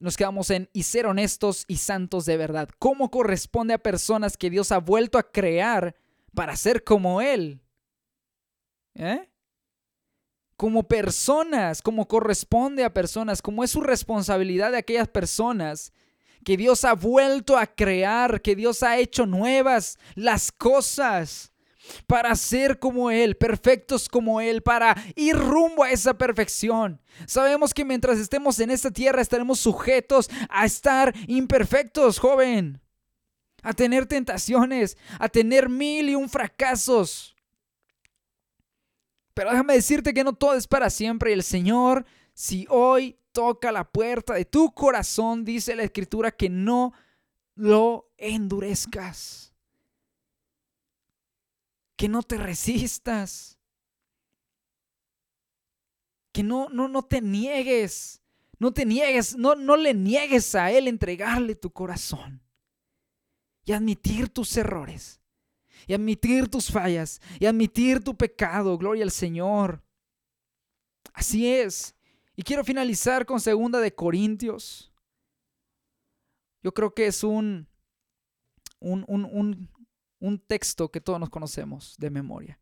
nos quedamos en y ser honestos y santos de verdad. ¿Cómo corresponde a personas que Dios ha vuelto a crear para ser como Él? ¿Eh? Como personas, como corresponde a personas, como es su responsabilidad de aquellas personas que Dios ha vuelto a crear, que Dios ha hecho nuevas las cosas para ser como Él, perfectos como Él, para ir rumbo a esa perfección. Sabemos que mientras estemos en esta tierra estaremos sujetos a estar imperfectos, joven, a tener tentaciones, a tener mil y un fracasos. Pero déjame decirte que no todo es para siempre. Y el Señor, si hoy toca la puerta de tu corazón, dice la Escritura, que no lo endurezcas. Que no te resistas. Que no, no, no te niegues. No te niegues, no, no le niegues a Él entregarle tu corazón y admitir tus errores y admitir tus fallas y admitir tu pecado. Gloria al Señor. Así es. Y quiero finalizar con segunda de Corintios. Yo creo que es un, un, un, un texto que todos nos conocemos de memoria.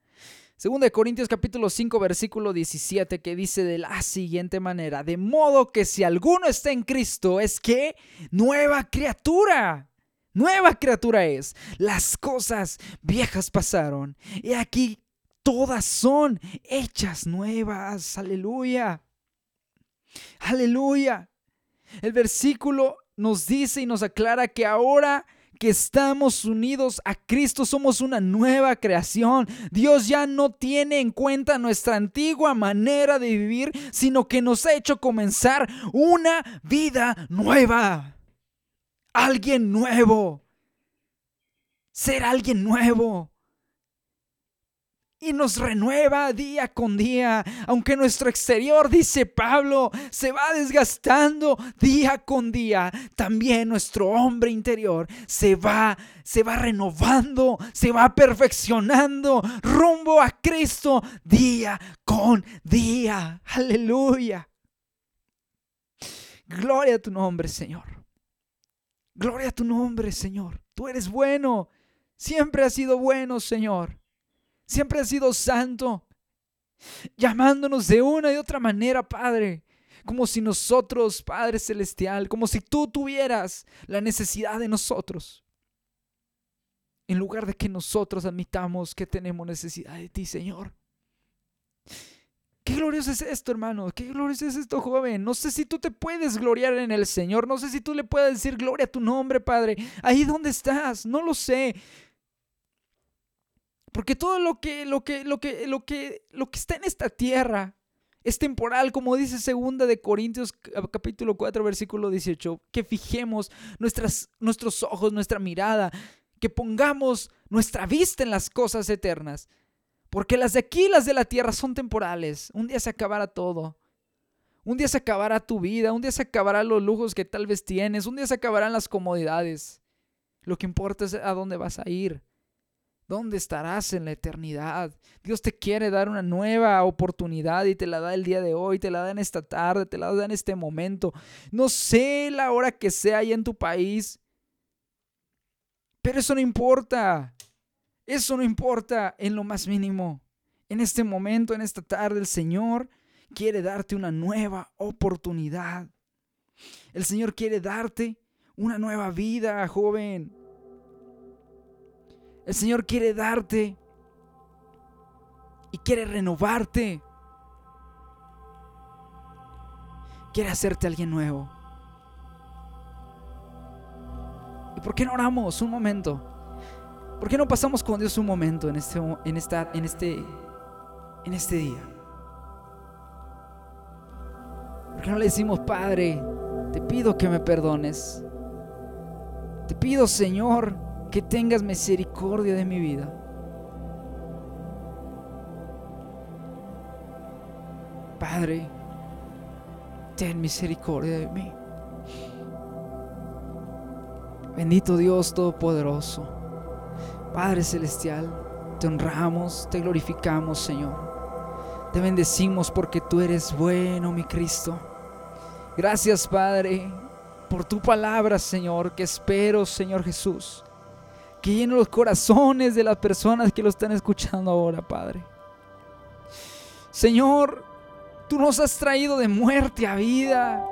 Segunda de Corintios capítulo 5 versículo 17 que dice de la siguiente manera, de modo que si alguno está en Cristo es que nueva criatura. Nueva criatura es. Las cosas viejas pasaron. Y aquí todas son hechas nuevas. Aleluya. Aleluya. El versículo nos dice y nos aclara que ahora que estamos unidos a Cristo somos una nueva creación. Dios ya no tiene en cuenta nuestra antigua manera de vivir, sino que nos ha hecho comenzar una vida nueva alguien nuevo. Ser alguien nuevo. Y nos renueva día con día. Aunque nuestro exterior, dice Pablo, se va desgastando día con día, también nuestro hombre interior se va se va renovando, se va perfeccionando rumbo a Cristo día con día. Aleluya. Gloria a tu nombre, Señor. Gloria a tu nombre, Señor. Tú eres bueno. Siempre has sido bueno, Señor. Siempre has sido santo, llamándonos de una y otra manera, Padre. Como si nosotros, Padre Celestial, como si tú tuvieras la necesidad de nosotros. En lugar de que nosotros admitamos que tenemos necesidad de ti, Señor. Qué glorioso es esto, hermano. Qué glorioso es esto, joven. No sé si tú te puedes gloriar en el Señor. No sé si tú le puedes decir gloria a tu nombre, Padre. Ahí donde estás. No lo sé. Porque todo lo que, lo que, lo que, lo que, lo que está en esta tierra es temporal, como dice segunda de Corintios capítulo 4 versículo 18, que fijemos nuestras, nuestros ojos, nuestra mirada, que pongamos nuestra vista en las cosas eternas. Porque las de aquí, las de la tierra son temporales. Un día se acabará todo. Un día se acabará tu vida, un día se acabarán los lujos que tal vez tienes, un día se acabarán las comodidades. Lo que importa es a dónde vas a ir. ¿Dónde estarás en la eternidad? Dios te quiere dar una nueva oportunidad y te la da el día de hoy, te la da en esta tarde, te la da en este momento. No sé la hora que sea ahí en tu país, pero eso no importa. Eso no importa en lo más mínimo. En este momento, en esta tarde, el Señor quiere darte una nueva oportunidad. El Señor quiere darte una nueva vida, joven. El Señor quiere darte y quiere renovarte. Quiere hacerte alguien nuevo. ¿Y por qué no oramos un momento? ¿Por qué no pasamos con Dios un momento en este, este, este día? ¿Por qué no le decimos, Padre, te pido que me perdones? Te pido, Señor, que tengas misericordia de mi vida. Padre, ten misericordia de mí. Bendito Dios Todopoderoso, Padre Celestial, te honramos, te glorificamos, Señor. Te bendecimos porque tú eres bueno, mi Cristo. Gracias, Padre, por tu palabra, Señor, que espero, Señor Jesús que llene los corazones de las personas que lo están escuchando ahora, Padre. Señor, tú nos has traído de muerte a vida.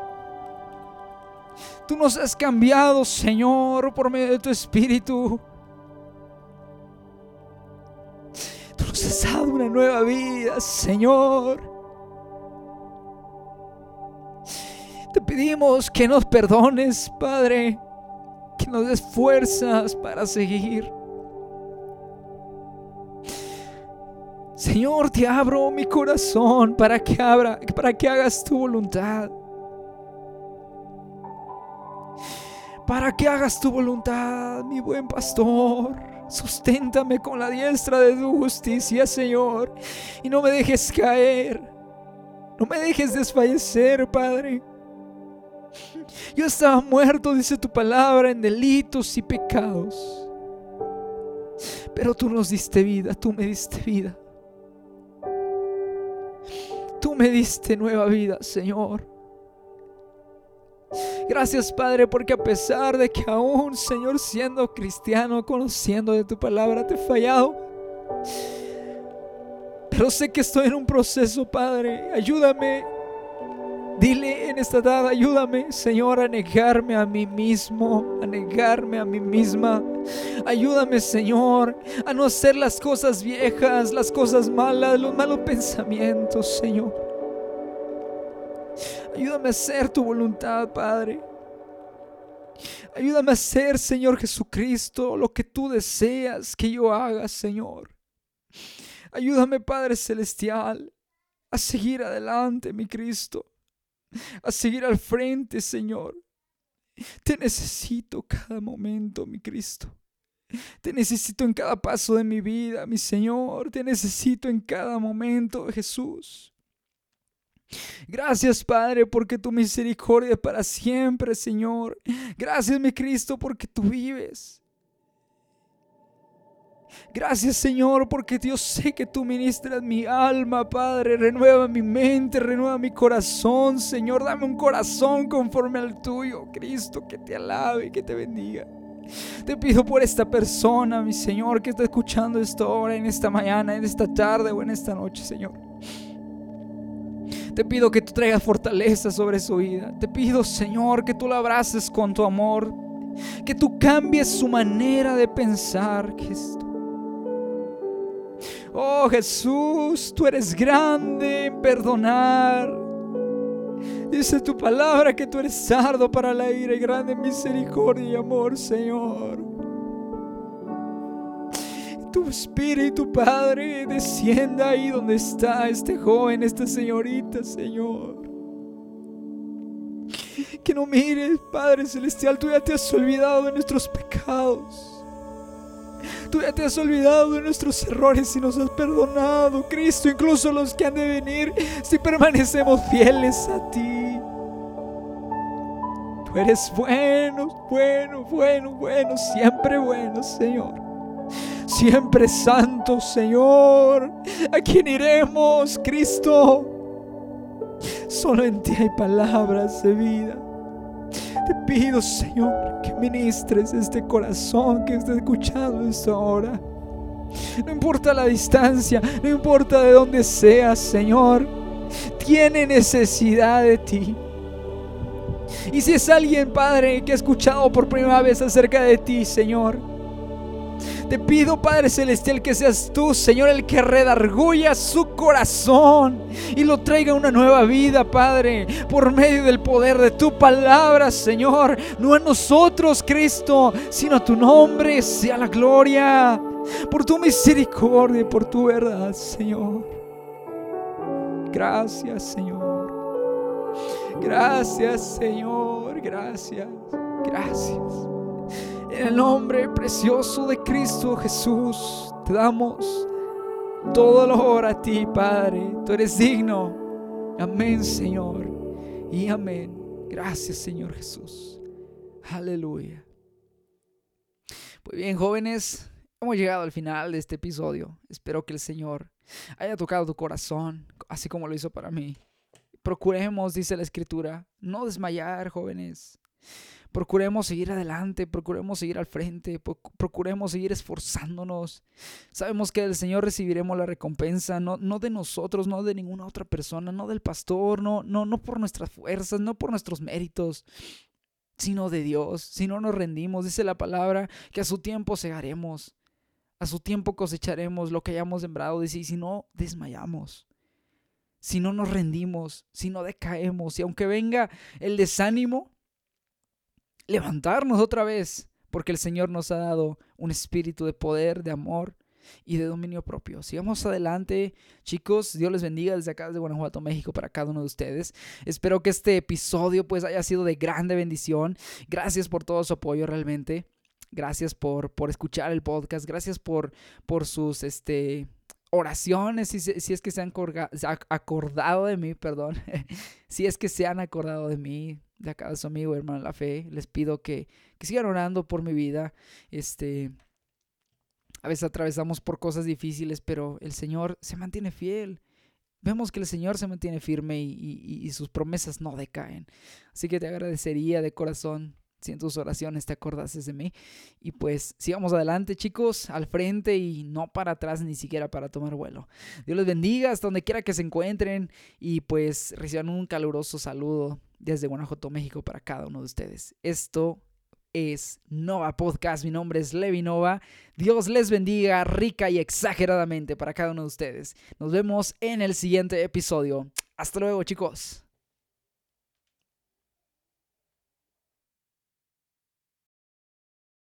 Tú nos has cambiado, Señor, por medio de tu Espíritu. Tú nos has dado una nueva vida, Señor. Te pedimos que nos perdones, Padre nos des fuerzas para seguir. Señor, te abro mi corazón para que abra, para que hagas tu voluntad. Para que hagas tu voluntad, mi buen pastor. Susténtame con la diestra de tu justicia, Señor, y no me dejes caer. No me dejes desfallecer, Padre. Yo estaba muerto, dice tu palabra, en delitos y pecados. Pero tú nos diste vida, tú me diste vida. Tú me diste nueva vida, Señor. Gracias, Padre, porque a pesar de que aún, Señor, siendo cristiano, conociendo de tu palabra, te he fallado. Pero sé que estoy en un proceso, Padre. Ayúdame Dile en esta edad, ayúdame, Señor, a negarme a mí mismo, a negarme a mí misma. Ayúdame, Señor, a no hacer las cosas viejas, las cosas malas, los malos pensamientos, Señor. Ayúdame a hacer tu voluntad, Padre. Ayúdame a hacer, Señor Jesucristo, lo que tú deseas que yo haga, Señor. Ayúdame, Padre Celestial, a seguir adelante, mi Cristo a seguir al frente, Señor. Te necesito cada momento, mi Cristo. Te necesito en cada paso de mi vida, mi Señor. Te necesito en cada momento, Jesús. Gracias, Padre, porque tu misericordia es para siempre, Señor. Gracias, mi Cristo, porque tú vives. Gracias Señor porque Dios sé que tú ministras mi alma, Padre. Renueva mi mente, renueva mi corazón, Señor. Dame un corazón conforme al tuyo, Cristo, que te alabe y que te bendiga. Te pido por esta persona, mi Señor, que está escuchando esto ahora, en esta mañana, en esta tarde o en esta noche, Señor. Te pido que tú traigas fortaleza sobre su vida. Te pido, Señor, que tú la abraces con tu amor. Que tú cambies su manera de pensar, Cristo. Oh Jesús, tú eres grande en perdonar. Dice tu palabra que tú eres sardo para la ira y grande misericordia y amor, Señor. Tu espíritu, Padre, descienda ahí donde está este joven, esta señorita, Señor. Que no mires, Padre Celestial, tú ya te has olvidado de nuestros pecados. Tú ya te has olvidado de nuestros errores y nos has perdonado, Cristo, incluso los que han de venir, si permanecemos fieles a ti. Tú eres bueno, bueno, bueno, bueno, siempre bueno, Señor. Siempre santo, Señor. ¿A quién iremos, Cristo? Solo en ti hay palabras de vida. Te pido, Señor, que ministres este corazón que está escuchando esto ahora. No importa la distancia, no importa de dónde seas, Señor. Tiene necesidad de ti. Y si es alguien, Padre, que ha escuchado por primera vez acerca de ti, Señor, te pido, Padre Celestial, que seas tú, Señor, el que redarguya su corazón y lo traiga una nueva vida, Padre, por medio del poder de tu palabra, Señor. No a nosotros, Cristo, sino a tu nombre sea la gloria, por tu misericordia y por tu verdad, Señor. Gracias, Señor. Gracias, Señor. Gracias. Gracias. En el nombre precioso de Cristo Jesús, te damos todo lo a ti, Padre. Tú eres digno. Amén, Señor. Y amén. Gracias, Señor Jesús. Aleluya. Pues bien, jóvenes, hemos llegado al final de este episodio. Espero que el Señor haya tocado tu corazón, así como lo hizo para mí. Procuremos, dice la Escritura, no desmayar, jóvenes. Procuremos seguir adelante, procuremos seguir al frente, procuremos seguir esforzándonos. Sabemos que del Señor recibiremos la recompensa, no, de nosotros, no de ninguna otra persona, no del pastor, no, no, no por nuestras fuerzas, no por nuestros méritos, sino de Dios. Si no nos rendimos, dice la palabra, que a su tiempo segaremos, a su tiempo cosecharemos lo que hayamos sembrado, dice, y si no desmayamos si no nos rendimos, si no decaemos, y aunque venga el desánimo, levantarnos otra vez, porque el Señor nos ha dado un espíritu de poder, de amor y de dominio propio. Sigamos adelante, chicos. Dios les bendiga desde acá, desde Guanajuato, México, para cada uno de ustedes. Espero que este episodio pues haya sido de grande bendición. Gracias por todo su apoyo realmente. Gracias por, por escuchar el podcast. Gracias por, por sus este, oraciones, si, si es que se han acordado de mí, perdón. si es que se han acordado de mí, de acá de su amigo hermano la fe. Les pido que, que sigan orando por mi vida. Este, a veces atravesamos por cosas difíciles, pero el Señor se mantiene fiel. Vemos que el Señor se mantiene firme y, y sus promesas no decaen. Así que te agradecería de corazón si en tus oraciones te acordases de mí. Y pues sigamos adelante, chicos, al frente y no para atrás ni siquiera para tomar vuelo. Dios les bendiga hasta donde quiera que se encuentren y pues reciban un caluroso saludo desde Guanajuato, México para cada uno de ustedes. Esto es Nova Podcast. Mi nombre es Levi Nova. Dios les bendiga rica y exageradamente para cada uno de ustedes. Nos vemos en el siguiente episodio. Hasta luego, chicos.